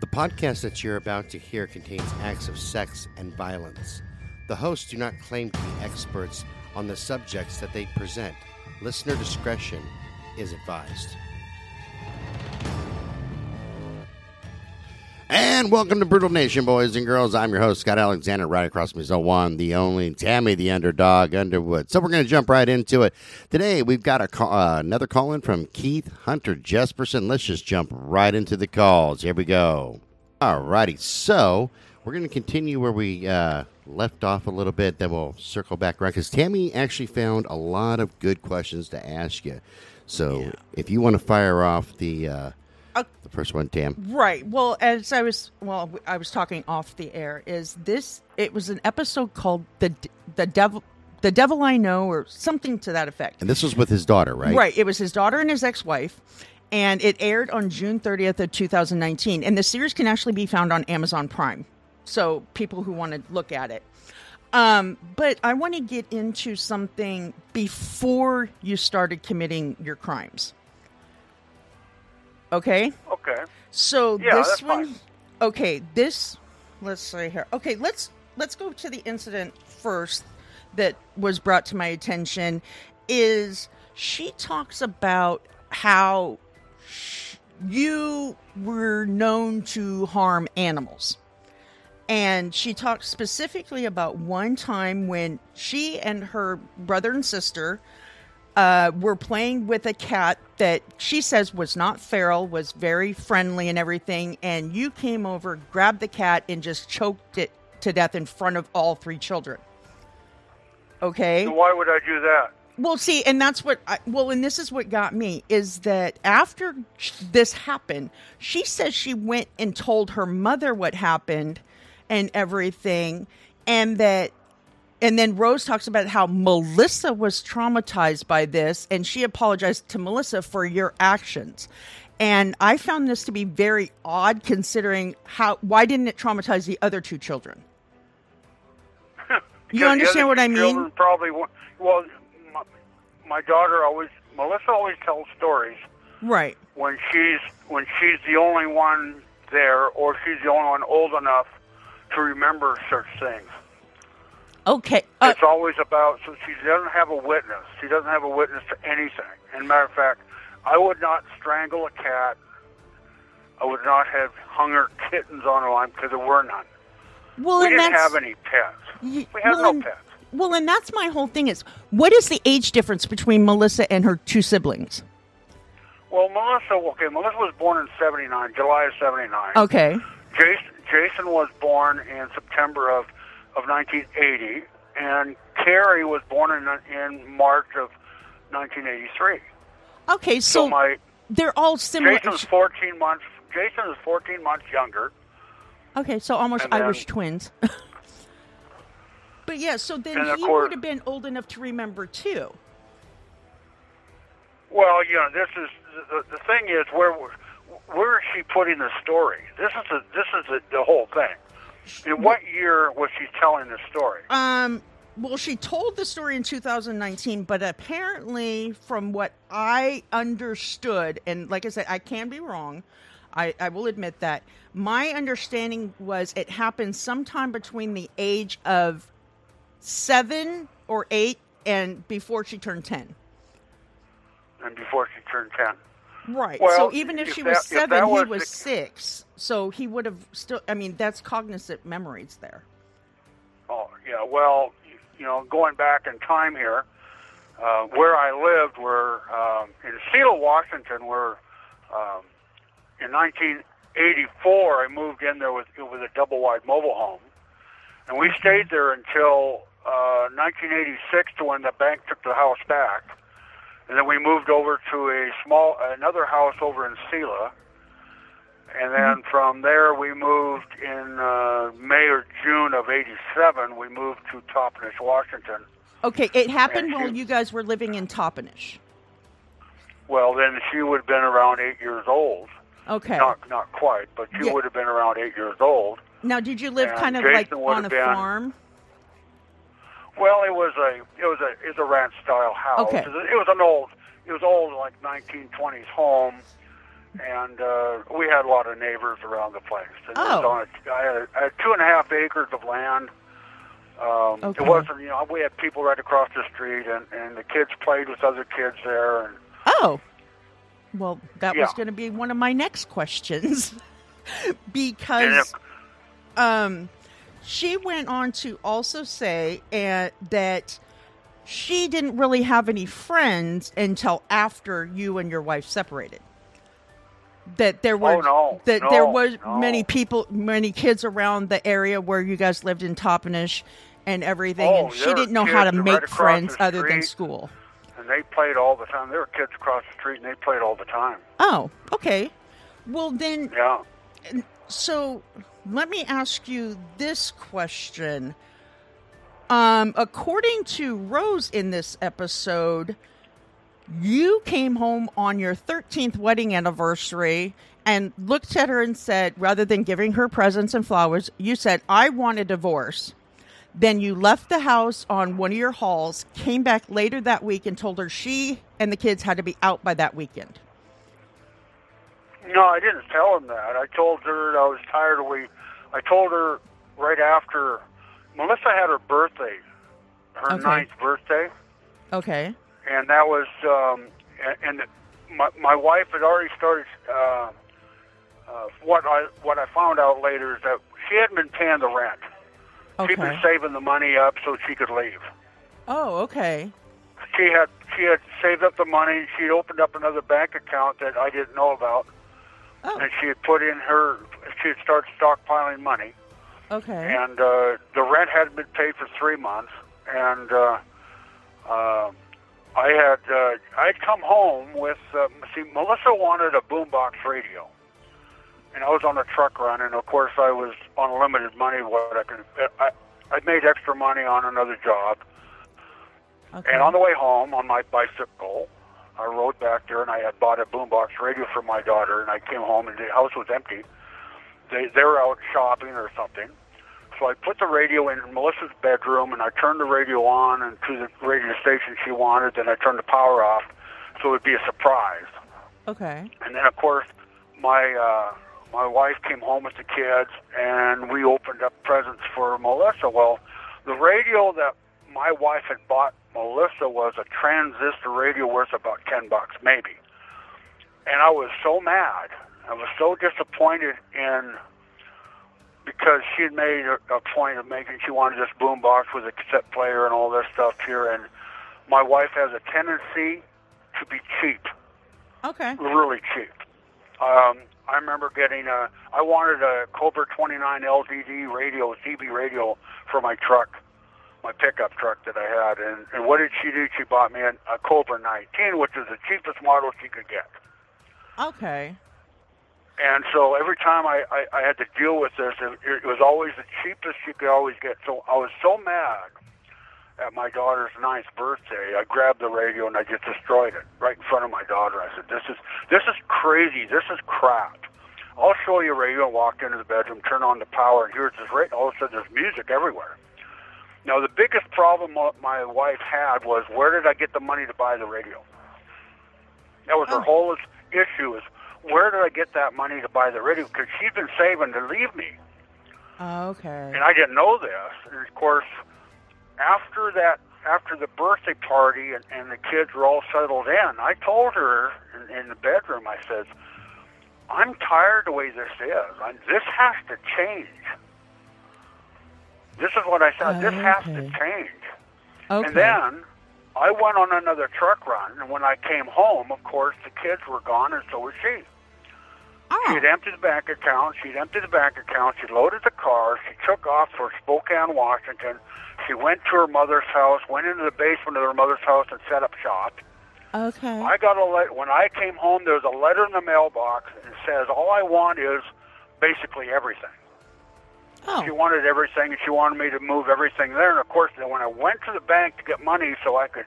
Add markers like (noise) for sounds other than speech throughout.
The podcast that you're about to hear contains acts of sex and violence. The hosts do not claim to be experts on the subjects that they present. Listener discretion is advised. And welcome to Brutal Nation, boys and girls. I'm your host, Scott Alexander. Right across me is the one, the only Tammy, the underdog, Underwood. So we're going to jump right into it. Today, we've got a call, uh, another call in from Keith Hunter Jesperson. Let's just jump right into the calls. Here we go. All righty. So we're going to continue where we uh, left off a little bit. Then we'll circle back around because Tammy actually found a lot of good questions to ask you. So if you want to fire off the uh, Uh, the first one, Tam. Right. Well, as I was well, I was talking off the air. Is this? It was an episode called the the devil, the devil I know, or something to that effect. And this was with his daughter, right? Right. It was his daughter and his ex-wife, and it aired on June 30th of 2019. And the series can actually be found on Amazon Prime. So people who want to look at it. Um, but I want to get into something before you started committing your crimes. Okay. Okay. So Yeah, this one, fine. okay. This, let's see here. Okay, let's let's go to the incident first that was brought to my attention. Is she talks about how sh- you were known to harm animals. And she talks specifically about one time when she and her brother and sister uh, were playing with a cat that she says was not feral, was very friendly and everything. And you came over, grabbed the cat, and just choked it to death in front of all three children. Okay. So why would I do that? Well, see, and that's what I, well, and this is what got me is that after this happened, she says she went and told her mother what happened and everything, and that, and then Rose talks about how Melissa was traumatized by this, and she apologized to Melissa for your actions. And I found this to be very odd considering how, why didn't it traumatize the other two children? (laughs) You understand what I mean? Probably well, my, my daughter always Melissa always tells stories Right. when she's when she's the only one there, or she's the only one old enough to remember such things. Okay. Uh, it's always about so she doesn't have a witness. She doesn't have a witness to anything. And matter of fact, I would not strangle a cat. I would not have hung her kittens on a line because there were none. well, we and didn't have any pets. Y- We have well, no and- pets. Well, and that's my whole thing is what is the age difference between Melissa and her two siblings? Well, Melissa, okay, Melissa was born in '79, July of '79. Okay. Jason, Jason was born in September of of 1980, and Carrie was born in in March of 1983. Okay, So, so my they're all similar. Jason's 14 months. Jason is 14 months younger. Okay, so almost And then- Irish twins. (laughs) but yeah, so then he course- would have been old enough to remember too. Well, you know, this is the, the thing is where where is she putting the story? This is the this is the, the whole thing. In what year was she telling the story? Um, well, she told the story in 2019, but apparently, from what I understood, and like I said, I can be wrong. I, I will admit that. My understanding was it happened sometime between the age of seven or eight and before she turned 10. And before she turned 10. Right. Well, so even if, if she that- was seven, that he was was the- six. So he would have still, I mean, that's cognizant memories there. Oh, yeah. Well, you know, going back in time here, uh, where I lived, were um, in Seattle, Washington, where um, in 1984 I moved in there with with a double wide mobile home, and we stayed there until uh, 1986 to when the bank took the house back, and then we moved over to a small another house over in Selah. And then from there, we moved in uh, May or June of '87. We moved to Toppenish, Washington. Okay, it happened while you guys were living in Toppenish. Well, then she would have been around eight years old. Okay. Not not quite, but she Yeah. would have been around eight years old. Now, did you live and kind of Jason like on a been- farm? Well, it was a it was a it was a ranch style house. Okay. It was, an old it was old like 1920s home, and uh, we had a lot of neighbors around the place. And it was Oh. on a, I, had a, I had two and a half acres of land. Um, Okay. It wasn't, you know, we had people right across the street, and and the kids played with other kids there, and Oh, well, that was going to be one of my next questions (laughs) because it- um, she went on to also say uh, that she didn't really have any friends until after you and your wife separated. That there were Oh, no. that No, there was no. many people, many kids around the area where you guys lived in Toppenish and everything, Oh, and she didn't know how to kids right make friends other than school. and they played all the time. There were kids across the street, and they played all the time. Oh, okay. Well, then Yeah. So let me ask you this question. Um, according to Rose in this episode, you came home on your 13th wedding anniversary and looked at her and said, rather than giving her presents and flowers, you said, I want a divorce. Then you left the house on one of your hauls, came back later that week, and told her she and the kids had to be out by that weekend. No, I didn't tell him that. I told her I was tired of we. I told her right after Melissa had her birthday, her Okay. ninth birthday, Okay. and that was um, a- and my my wife had already started. Uh, uh, what I what I found out later is that she hadn't been paying the rent. Okay. She'd been saving the money up so she could leave. Oh, okay. She had she had saved up the money. She opened up another bank account that I didn't know about, Oh, and she had put in her. She had started stockpiling money. okay. and uh, the rent hadn't been paid for three months, and uh, uh, I had uh, I'd come home with uh, see Melissa wanted a boombox radio, and I was on a truck run, and of course I was on limited money. What I could I I made extra money on another job, Okay. and on the way home on my bicycle. I rode back there and I had bought a boombox radio for my daughter and I came home and the house was empty. They they were out shopping or something. So I put the radio in Melissa's bedroom and I turned the radio on and to the radio station she wanted, then I turned the power off so it'd be a surprise. okay. And then of course my uh my wife came home with the kids and we opened up presents for Melissa. Well, the radio that my wife had bought Melissa was a transistor radio worth about ten bucks, maybe. And I was so mad. I was so disappointed in because she had made a, a point of making she wanted this boom box with a cassette player and all this stuff here and my wife has a tendency to be cheap Okay. really cheap. Um, I remember getting a. I wanted a Cobra 29 LTD radio, CB radio for my truck, my pickup truck that I had. And, and what did she do? She bought me an, a Cobra 19, which is the cheapest model she could get. Okay. And so every time I, I, I had to deal with this, it, it was always the cheapest you could always get. So I was so mad at my daughter's ninth birthday. I grabbed the radio and I just destroyed it right in front of my daughter. I said, "This is this is crazy. This is crap." I'll show you a radio. and walked into the bedroom, turned on the power, and here's this radio. All of a sudden, there's music everywhere. Now, the biggest problem my- wife had was where did I get the money to buy the radio? That was Oh. her whole issue is where did I get that money to buy the radio? Because she's been saving to leave me, Okay. and I didn't know this. And of course, after that, after the birthday party and, and the kids were all settled in, I told her in, in the bedroom, I said, "I'm tired the way this is. I, this has to change." This is what I said. This oh, has to change. Okay. And then I went on another truck run, and when I came home, of course, the kids were gone, and so was she. oh. She'd emptied the bank account. She'd emptied the bank account. She loaded the car. She took off for Spokane, Washington. She went to her mother's house, went into the basement of her mother's house, and set up shop. Okay. I got a letter. When I came home, there was a letter in the mailbox and it says, All I want is basically everything. Oh. She wanted everything, and she wanted me to move everything there. And of course, then when I went to the bank to get money so I could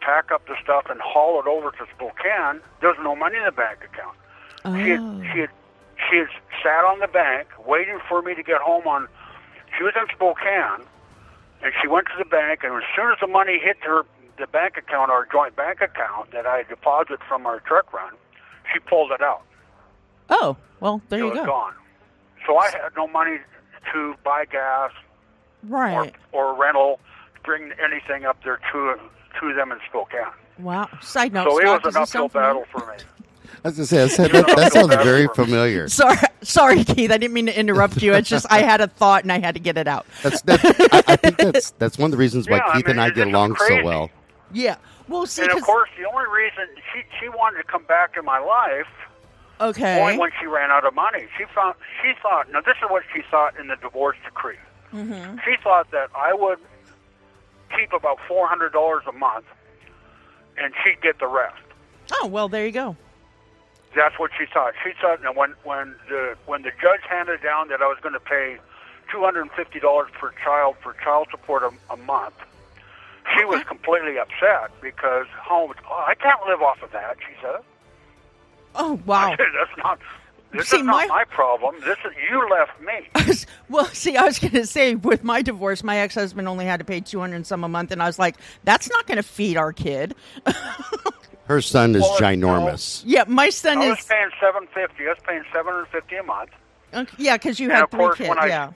pack up the stuff and haul it over to Spokane, there was no money in the bank account. She had, Oh. she had she had sat on the bank waiting for me to get home on. She was in Spokane, and she went to the bank, and as soon as the money hit her the bank account, our joint bank account that I had deposited from our truck run, she pulled it out. Oh, well, there it you was go. gone. So I had no money to buy gas or, Right. or rental, bring anything up there to to them in Spokane. Wow. Side note, so it Scott, was does an uphill battle for me. I was gonna say, I said that, that sounds very familiar. Sorry, sorry, Keith. I didn't mean to interrupt you. It's just I (laughs) had a thought and I had to get it out. That's that. I, I think that's that's one of the reasons why Yeah, I Keith mean, and I get is along so well. Yeah. Well, see, and of 'cause- course, the only reason she she wanted to come back in my life okay. only when she ran out of money. She found she thought now this is what she thought in the divorce decree. Mm-hmm. She thought that I would keep about four hundred dollars a month, and she'd get the rest. oh well, there you go. That's what she thought. She thought now when when the when the judge handed down that I was going to pay two hundred and fifty dollars per child for child support a, a month, she was completely upset because home. Oh, I can't live off of that. She said. Oh wow. I said, That's not. This See, is not my- my problem. This is you left me. (laughs) well, see, I was going to say with my divorce, my ex-husband only had to pay two hundred some a month, and I was like, that's not going to feed our kid. (laughs) Her son is Well, it's- ginormous. yeah, my son I was is. paying seven fifty. I was paying seven hundred fifty a month. Okay, yeah, because you And had of three course, kids. when I- yeah.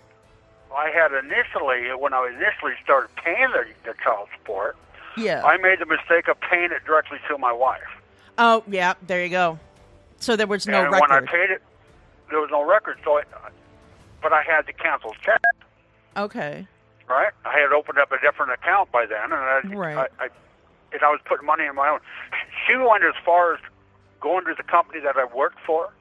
I had initially, when I initially started paying the, the child support, Yeah. I made the mistake of paying it directly to my wife. oh, yeah. There you go. So there was no and record. when I paid it, there was no record. So, I, but I had to cancel check. okay. Right? I had opened up a different account by then, and I, Right. I, I, and I was putting money in my own. She went as far as going to the company that I worked for,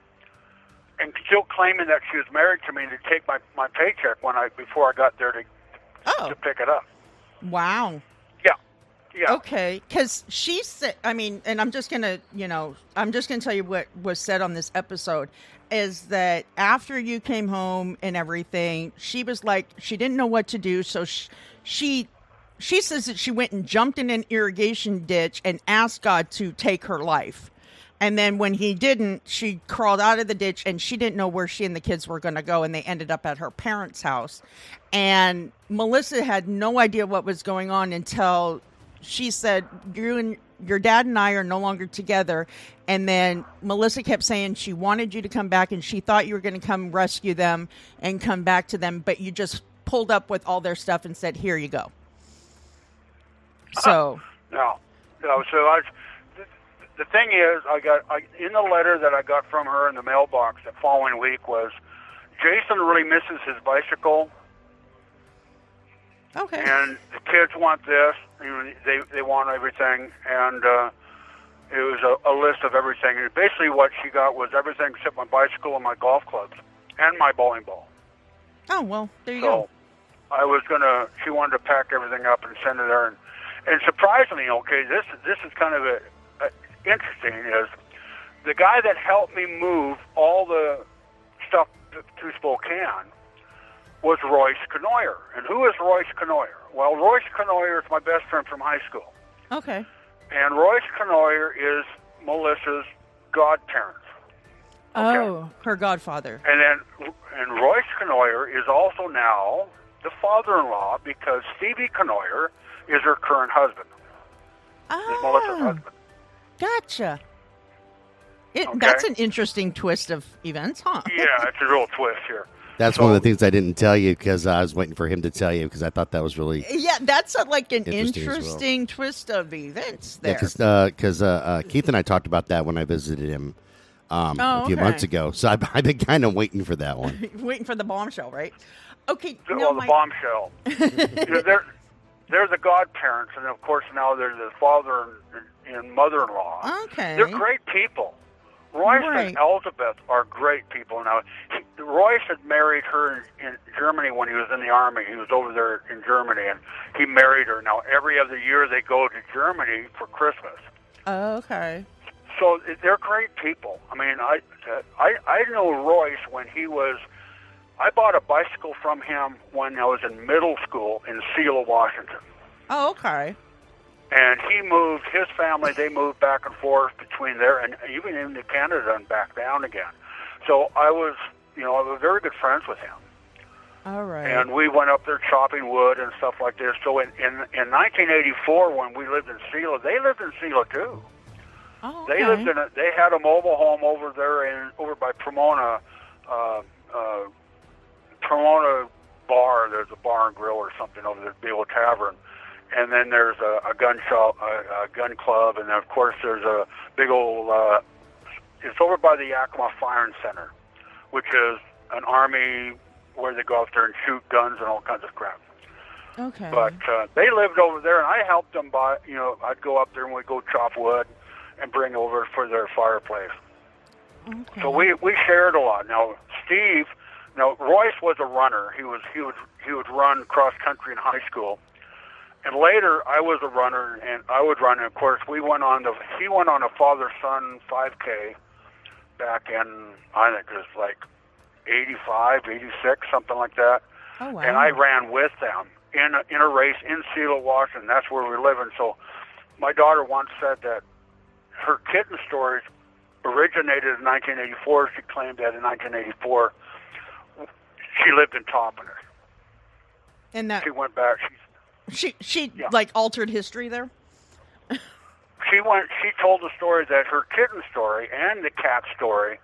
and still claiming that she was married to me to take my my paycheck when I before I got there to Oh, to pick it up. wow. Yeah. Okay, because she said, I mean, and I'm just gonna, you know, I'm just gonna tell you what was said on this episode is that after you came home and everything, she was like, she didn't know what to do, so she, she, she says that she went and jumped in an irrigation ditch and asked God to take her life. And then when he didn't, she crawled out of the ditch and she didn't know where she and the kids were going to go. And they ended up at her parents' house. And Melissa had no idea what was going on until she said, You and your dad and I are no longer together. And then Melissa kept saying she wanted you to come back and she thought you were going to come rescue them and come back to them. But you just pulled up with all their stuff and said, Here you go. So, (laughs) No, no. So I, the, the thing is, I got I, in the letter that I got from her in the mailbox the following week was, Jason really misses his bicycle, okay. and the kids want this. You know, they they want everything, and uh, it was a, a list of everything. And basically, what she got was everything except my bicycle and my golf clubs and my bowling ball. Oh, well, there you So go. I was gonna. She wanted to pack everything up and send it there, and and surprisingly, okay, this this is kind of a, a interesting. Is the guy that helped me move all the stuff to, to Spokane was Royce Canoyer. And who is Royce Canoyer? Well, Royce Canoyer is my best friend from high school, Okay. and Royce Canoyer is Melissa's godparent. Okay. Oh, her godfather. And then, and Royce Canoyer is also now the father-in-law because Stevie Canoyer is her current husband, is ah, Melissa's husband. gotcha. It, Okay. That's an interesting twist of events, huh? Yeah, it's a real twist here. That's one of the things I didn't tell you because I was waiting for him to tell you because I thought that was really Yeah, that's a, like an Interesting interesting, as well. twist of events there. because because uh, uh, Keith and I talked about that when I visited him um, Oh, a few okay. months ago. So I've, I've been kind of waiting for that one. (laughs) Waiting for the bombshell, right? Okay. well, no, the my- bombshell. (laughs) You know, they're they're the godparents, and of course now they're the father and, and mother-in-law. Okay. They're great people. Royce Right. and Elizabeth are great people. Now, he, Royce had married her in, Germany when he was in the army. He was over there in Germany, and he married her. Now, every other year they go to Germany for Christmas. Okay. So they're great people. I mean, I uh, I I know Royce when he was. I bought a bicycle from him when I was in middle school in Selah, Washington. Oh, okay. and he moved his family they moved back and forth between there and even into canada and back down again so i was you know i was very good friends with him All right. and we went up there chopping wood and stuff like this so in in, in 1984 when we lived in Selah, they lived in Selah too Oh, They lived in a. They had a mobile home over there in over by Pomona, uh, uh, Pomona Bar. There's a bar and grill or something over there, Beale Tavern, and then there's a, a gun shop, a, a gun club, and then of course there's a big old. Uh, it's over by the Yakima Firing Center, which is an army where they go out there and shoot guns and all kinds of crap. Okay. But uh, they lived over there, and I helped them buy. You know, I'd go up there and we'd go chop wood and bring over for their fireplace. okay. So we we shared a lot. Now Steve, now Royce was a runner. He was he would he would run cross country in high school, and later I was a runner and I would run. And of course, we went on the he went on a father son 5K back in I think it was like 85, 86, something like that oh wow. and I ran with them in a, in a race in Seattle, Washington. That's where we live. And so, my daughter once said that her kitten stories originated in 1984. She claimed that in 1984 she lived in Toppenish. and that She went back. She she she Yeah. like altered history there. she went. She told the story that her kitten story and the cat story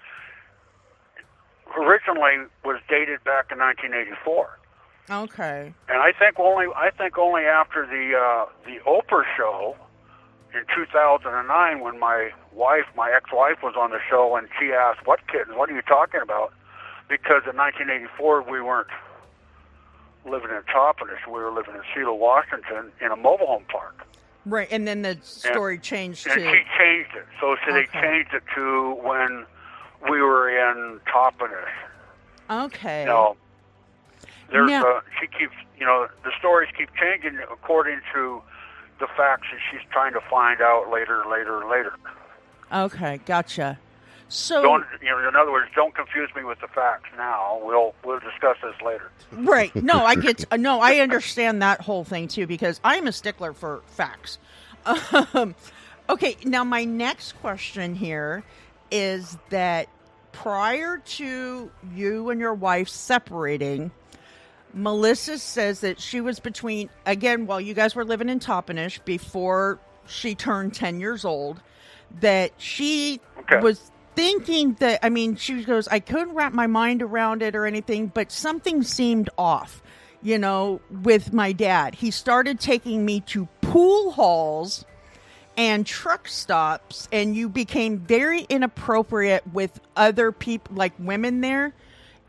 originally was dated back in 1984. Okay. And I think only I think only after the uh, the Oprah show in 2009, when my wife, my ex-wife, was on the show, and she asked, "What kittens? What are you talking about?" Because in 1984 we weren't living in Toppenish; we were living in Seattle, Washington, in a mobile home park. Right, and then the story changed And to she changed it, so so they changed it to when we were in Toppenish. okay. No. There's Now- uh, she keeps you know the stories keep changing according to the facts that she's trying to find out later, later, later. Okay, gotcha. So Don't you know? In other words, don't confuse me with the facts now. We'll we'll discuss this later. right, no, I get no, I understand that whole thing too because I'm a stickler for facts. Um, okay, now my next question here is that prior to you and your wife separating, Melissa says that she was between again while you guys were living in Toppenish before she turned 10 years old that she Okay. was thinking that I mean she goes I couldn't wrap my mind around it or anything but something seemed off you know with my dad. He started taking me to pool halls and truck stops and you became very inappropriate with other people like women there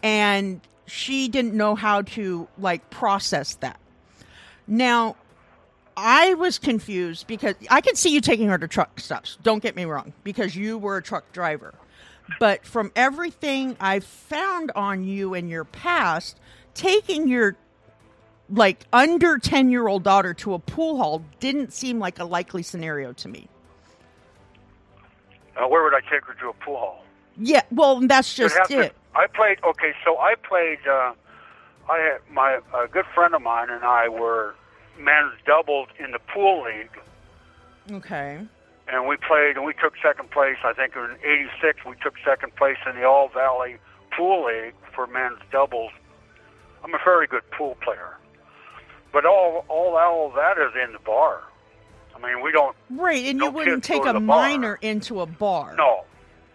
and she didn't know how to like process that. Now i was confused because i could see you taking her to truck stops don't get me wrong because you were a truck driver but from everything i've found on you in your past taking your like under 10 year old daughter to a pool hall didn't seem like a likely scenario to me Uh, where would I take her to a pool hall? yeah well that's just have to- it I played. Okay, so I played. Uh, I had my a good friend of mine and I were men's doubled in the pool league. okay and we played and we took second place. I think in '86 we took second place in the All Valley Pool League for men's doubles. I'm a very good pool player, but all all all that is in the bar. I mean, we don't. right and No you wouldn't take a minor into a bar No,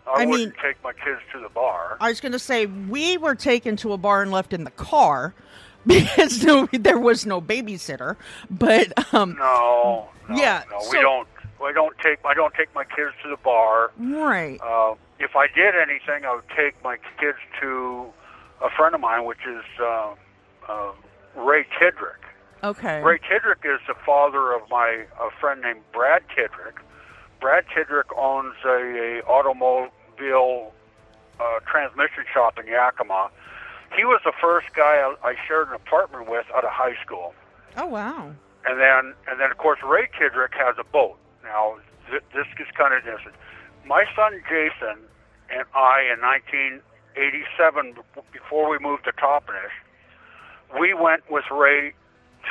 I, I wouldn't mean- take my kids to the bar. I was going to say we were taken to a bar and left in the car (laughs) because no, there was no babysitter. But um, No, no Yeah, no, so- we don't. We don't take. I don't take my kids to the bar. right, Uh, if I did anything, I would take my kids to a friend of mine, which is uh, uh, Ray Kidrick. okay, Ray Kidrick is the father of my a friend named Brad Kidrick. Brad Kidrick owns a, a automobile uh, transmission shop in Yakima. He was the first guy I, I shared an apartment with out of high school, Oh wow, and then and then of course Ray Kidrick has a boat. Now this is kind of different. My son Jason and I in 1987, before we moved to Toppenish, we went with Ray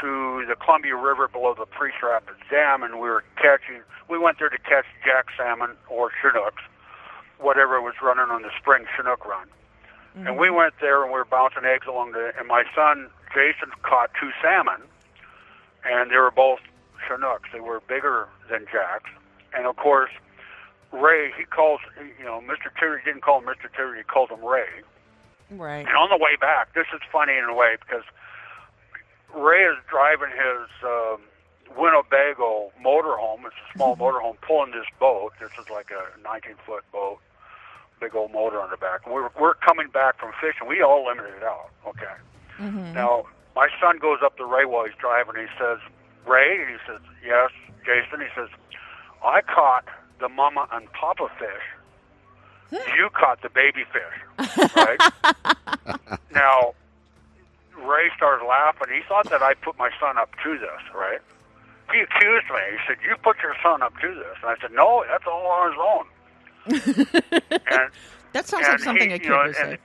to the Columbia River below the Priest Rapids Dam, and we were catching. We went there to catch jack salmon or chinooks, whatever was running on the spring chinook run. And we mm-hmm. went there and we were bouncing eggs along the. And my son Jason caught two salmon, and they were both chinooks. They were bigger than jacks, and of course, Ray, he calls, you know, Mr. Terry didn't call him Mr. Terry, he calls him Ray. Right. And on the way back, this is funny in a way because Ray is driving his um, Winnebago motorhome. It's a small (laughs) motorhome, pulling this boat. This is like a 19 foot boat, big old motor on the back. And we're we're coming back from fishing. We all limited it out. Okay. Now my son goes up to Ray while he's driving. And he says, "Ray," he says, "Yes, Jason." He says, "I caught the mama and papa fish. You caught the baby fish, (laughs) right?" now Ray started laughing. He thought that I put my son up to this, right? He accused me. He said, "You put your son up to this," and I said, "No, that's all on his own." and (laughs) That sounds like something he, a kid know, would say. and,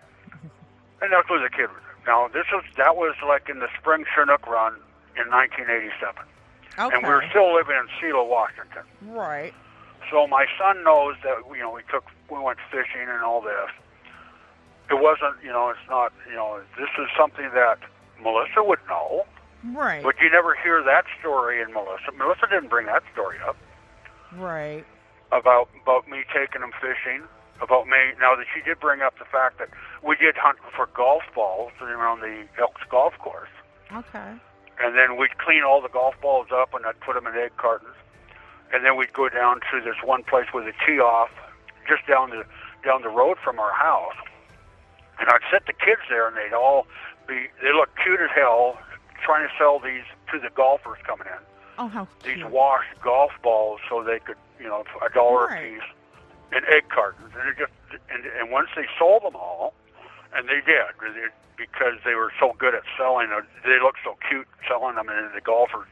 and that's what the kid. Now this was that was like in the spring Chinook run in 1987, Okay. and we were still living in Seattle, Washington. right. So my son knows that you know we took we went fishing and all this. It wasn't you know it's not you know this is something that Melissa would know, Right. but you never hear that story in Melissa. Melissa didn't bring that story up Right. about about me taking him fishing. About me now that she did bring up the fact that we did hunt for golf balls around the Elks golf course, Okay. And then we'd clean all the golf balls up and I'd put them in egg cartons, and then we'd go down to this one place with a tee off, just down the down the road from our house, and I'd set the kids there, and they'd all be they look cute as hell, trying to sell these to the golfers coming in Oh, how these washed golf balls so they could, you know, a dollar Right. a piece in egg cartons. And it just and, and once they sold them all, and they did because they were so good at selling them, they looked so cute selling them, and the golfers,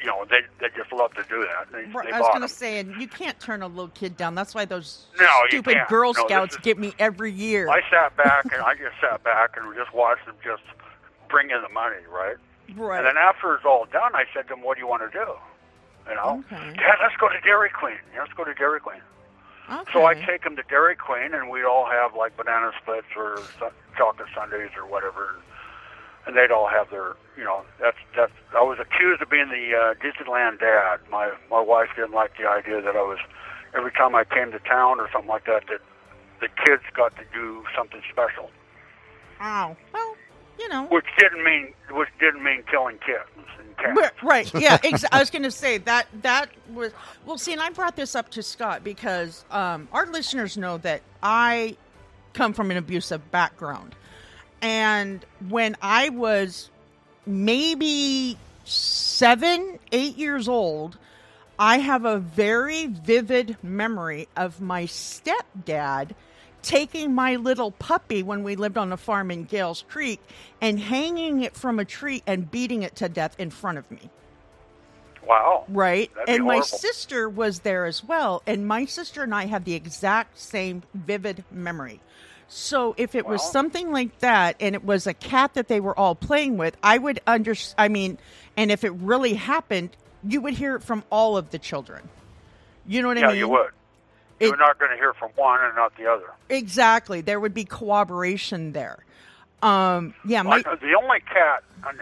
you know, they they just love to do that. They, Right, they I was going to say, and you can't turn a little kid down. That's why those No, stupid. Girl No, Scouts is- get me every year. I sat (laughs) back and I just sat back and just watched them just bring in the money, right? right. And then after it's all done, I said to them, "What do you want to do?" You know, Okay. Dad, let's go to Dairy Queen. Yeah, let's go to Dairy Queen. Okay. So I'd take them to Dairy Queen, and we'd all have like banana splits or su- chocolate sundaes or whatever, and they'd all have their, you know, that's that's. I was accused of being the uh, Disneyland dad. My my wife didn't like the idea that I was every time I came to town or something like that that the kids got to do something special, Ow. Well, you know. which didn't mean which didn't mean killing kittens and cats. Right, right. Yeah, (laughs) ex- I was going to say that that was well. See, and I brought this up to Scott because um, our listeners know that I come from an abusive background, and when I was maybe seven, eight years old, I have a very vivid memory of my stepdad taking my little puppy when we lived on a farm in Gales Creek and hanging it from a tree and beating it to death in front of me. Wow. Right? And my sister was there as well. And my sister and I have the exact same vivid memory. So if it was something like that and it was a cat that they were all playing with, I would under I mean, and if it really happened, you would hear it from all of the children. You know what Yeah, I mean? Yeah, you would. It- You're not going to hear from one and not the other. Exactly. There would be cooperation there. Um, yeah, my know the only cat, and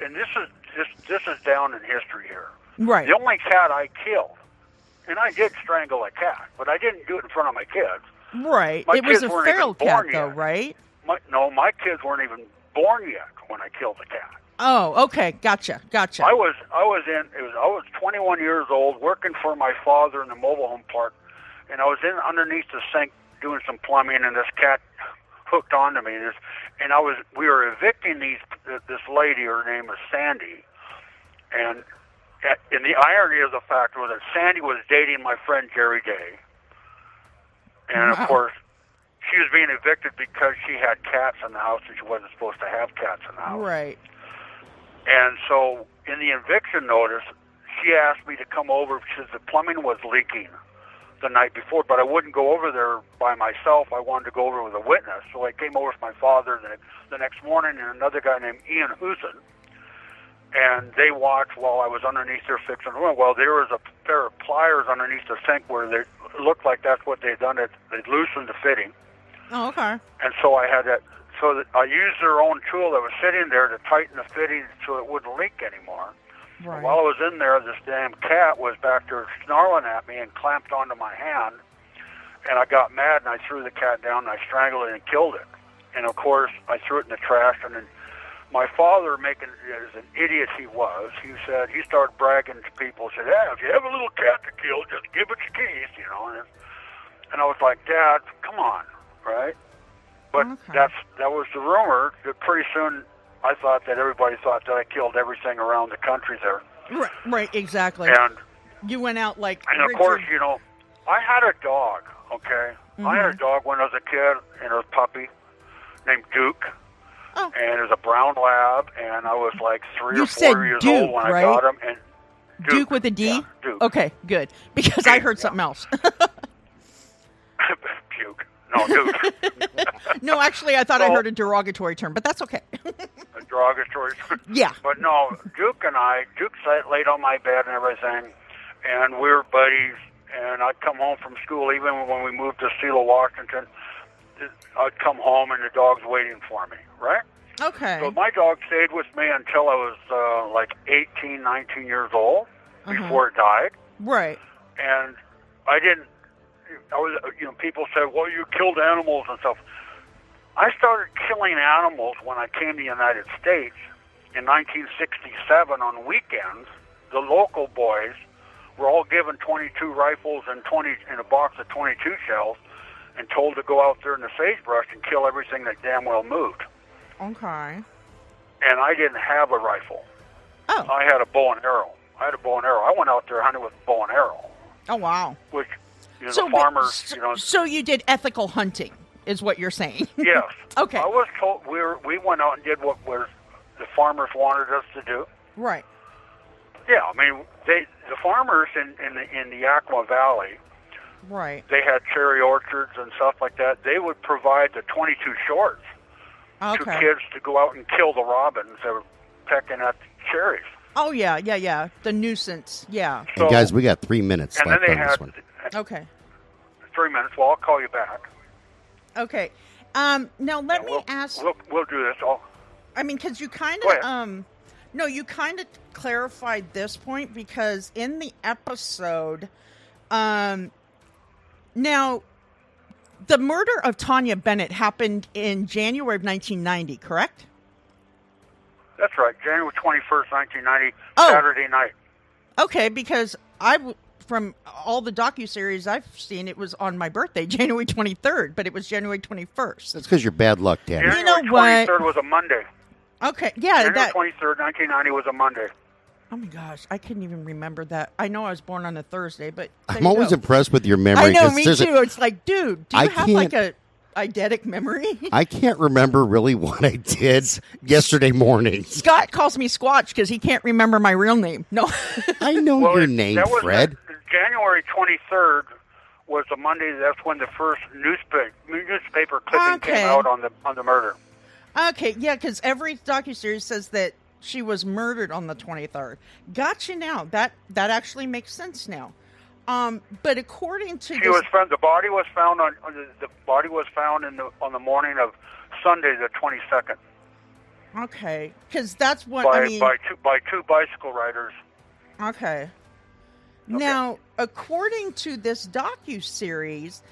and this is this this is down in history here. right. The only cat I killed, and I did strangle a cat, but I didn't do it in front of my kids. Right. My it was kids a weren't even feral cat though, yet. right? My, no, my kids weren't even born yet when I killed the cat. Oh, okay. Gotcha. Gotcha. I was I was in it was I was 21 years old working for my father in the mobile home park, and I was in underneath the sink doing some plumbing, and this cat hooked onto me. This, and I was we were evicting these this lady. Her name was Sandy, and and the irony of the fact was that Sandy was dating my friend Jerry Day, and Wow. of course. She was being evicted because she had cats in the house and she wasn't supposed to have cats in the house. right. And so in the eviction notice, she asked me to come over because the plumbing was leaking the night before, but I wouldn't go over there by myself. I wanted to go over with a witness. So I came over with my father the, the next morning and another guy named Ian Huson. And they watched while I was underneath there fixing room. Well, there was a pair of pliers underneath the sink where they looked like that's what they'd done. It they'd loosened the fitting Oh, okay. and so I had that. So that I used their own tool that was sitting there to tighten the fitting so it wouldn't leak anymore. Right. While I was in there, this damn cat was back there snarling at me and clamped onto my hand. and I got mad and I threw the cat down and I strangled it and killed it. And of course, I threw it in the trash. And then my father, making as an idiot he was, he said he started bragging to people. Said, "Yeah, if you have a little cat to kill, just give it the keys," you know. And, and I was like, "Dad, come on, right?" But Okay. that's that was the rumor. That pretty soon, I thought that everybody thought that I killed everything around the country there. Right, right, exactly. And you went out like and of course, you know, I had a dog. Okay, I had a mm-hmm. dog when I was a kid, and it was a puppy named Duke. Oh. And it was a brown lab, and I was like three You or four years Duke, old when right? I got him. And Duke, with a D. Yeah, Duke. Okay, good. Because I heard (laughs) something else. (laughs) Puke. No, Duke. (laughs) no, actually, I thought I heard a derogatory term, but that's okay. Derogatory. Yeah. (laughs) But no, Duke and I, Duke sat, laid on my bed and everything, and we were buddies. And I'd come home from school, even when we moved to Seattle, Washington. I'd come home and the dog's waiting for me, right? okay. So my dog stayed with me until I was uh, like 18, 19 years old Uh-huh. before it died. right. And I didn't, I was, you know, people said, well, you killed animals and stuff. I started killing animals when I came to the United States in 1967 on weekends. The local boys were all given 22 rifles and 20 in a box of 22 shells and told to go out there in the sagebrush and kill everything that damn well moved. Okay. And I didn't have a rifle. Oh. I had a bow and arrow. I had a bow and arrow. I went out there hunting with a bow and arrow, Oh, wow. which you know, so, the farmers, so, you know, so you did ethical hunting, is what you're saying. (laughs) yes. Okay. I was told we were, we went out and did what was the farmers wanted us to do. right. Yeah, I mean, they the farmers in in the in the Yakima Valley, Right. they had cherry orchards and stuff like that. They would provide the 22 shorts to kids to go out and kill the robins that were pecking at the cherries. Oh, yeah, yeah, yeah. The nuisance. Yeah. And So- guys, we got three minutes And then left they on this had one. Okay. three minutes. Well, I'll call you back. Okay. Um, now let me we'll, ask. We'll, we'll do this. I'll, I mean, because you kind of, um, no, you kind of clarified this point because in the episode, um, now the murder of Tanya Bennett happened in January of 1990, correct? that's right. January 21st, 1990, Oh. Saturday night. Okay, because I, from all the docu series I've seen, it was on my birthday, (laughs) January 23rd, but it was January 21st. That's because you're bad luck, Tammy. January know what? 23rd was a Monday. Okay, yeah, January that. 23rd, 1990 was a Monday. Oh my gosh, I couldn't even remember that. I know I was born on a Thursday, but I'm always go. impressed with your memory. I know, 'cause me there's a- too. it's like, dude, do you I have like a eidetic memory? (laughs) I can't remember really what I did yesterday morning. Scott calls me Squatch because he can't remember my real name. No, I know Well, your name, that was Fred. January 23rd was the Monday. That's when the first newspaper newspaper clipping Okay. came out on the on the murder. okay, yeah, because every docuseries says that she was murdered on the twenty third. Gotcha. Now that that actually makes sense now. Um, but according to She this, was found. The body was found on, on the, the body was found in the on the morning of Sunday, the 22nd, okay, because that's what by I mean. by two by two bicycle riders. Okay. Now, according to this docu series,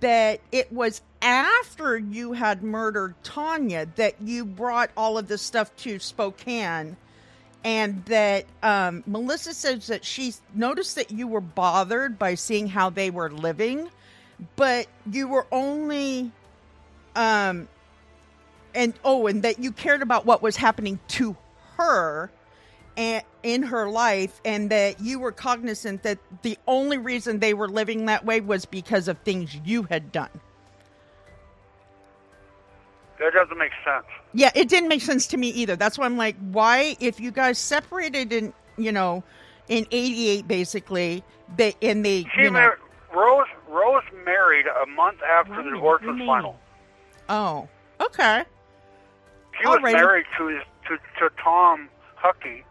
that it was after you had murdered Tanya that you brought all of this stuff to Spokane, and that um, Melissa says that she noticed that you were bothered by seeing how they were living, but you were only, um, and oh, and that you cared about what was happening to her in her life and that you were cognizant that the only reason they were living that way was because of things you had done. That doesn't make sense. Yeah, it didn't make sense to me either. That's why I'm like, why if you guys separated in, you know, in 88 basically, they and they, She you know, mar- Rose Rose married a month after the divorce was final. oh, okay. She was married to to to Tom Huckey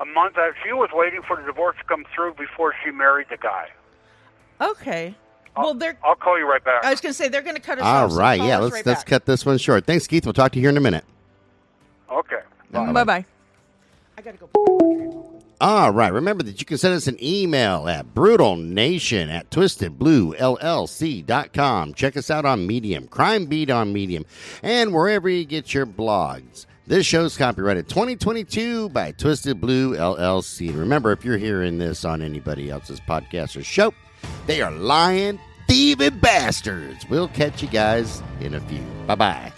a month after. She was waiting for the divorce to come through before she married the guy. Okay. Well, they're I'll call you right back. I was going to say they're going to cut us All off. so right, call yeah, let's right let's back. cut this one short. Thanks, Keith. We'll talk to you here in a minute. okay. Bye. Mm, bye bye. I got to go. All right. Remember that you can send us an email at brutalnation at twistedbluellc.com. Check us out on Medium, Crime Beat on Medium, and wherever you get your blogs. This show's copyrighted 2022 by Twisted Blue LLC. Remember, if you're hearing this on anybody else's podcast or show, they are lying, thieving bastards. We'll catch you guys in a few. Bye bye.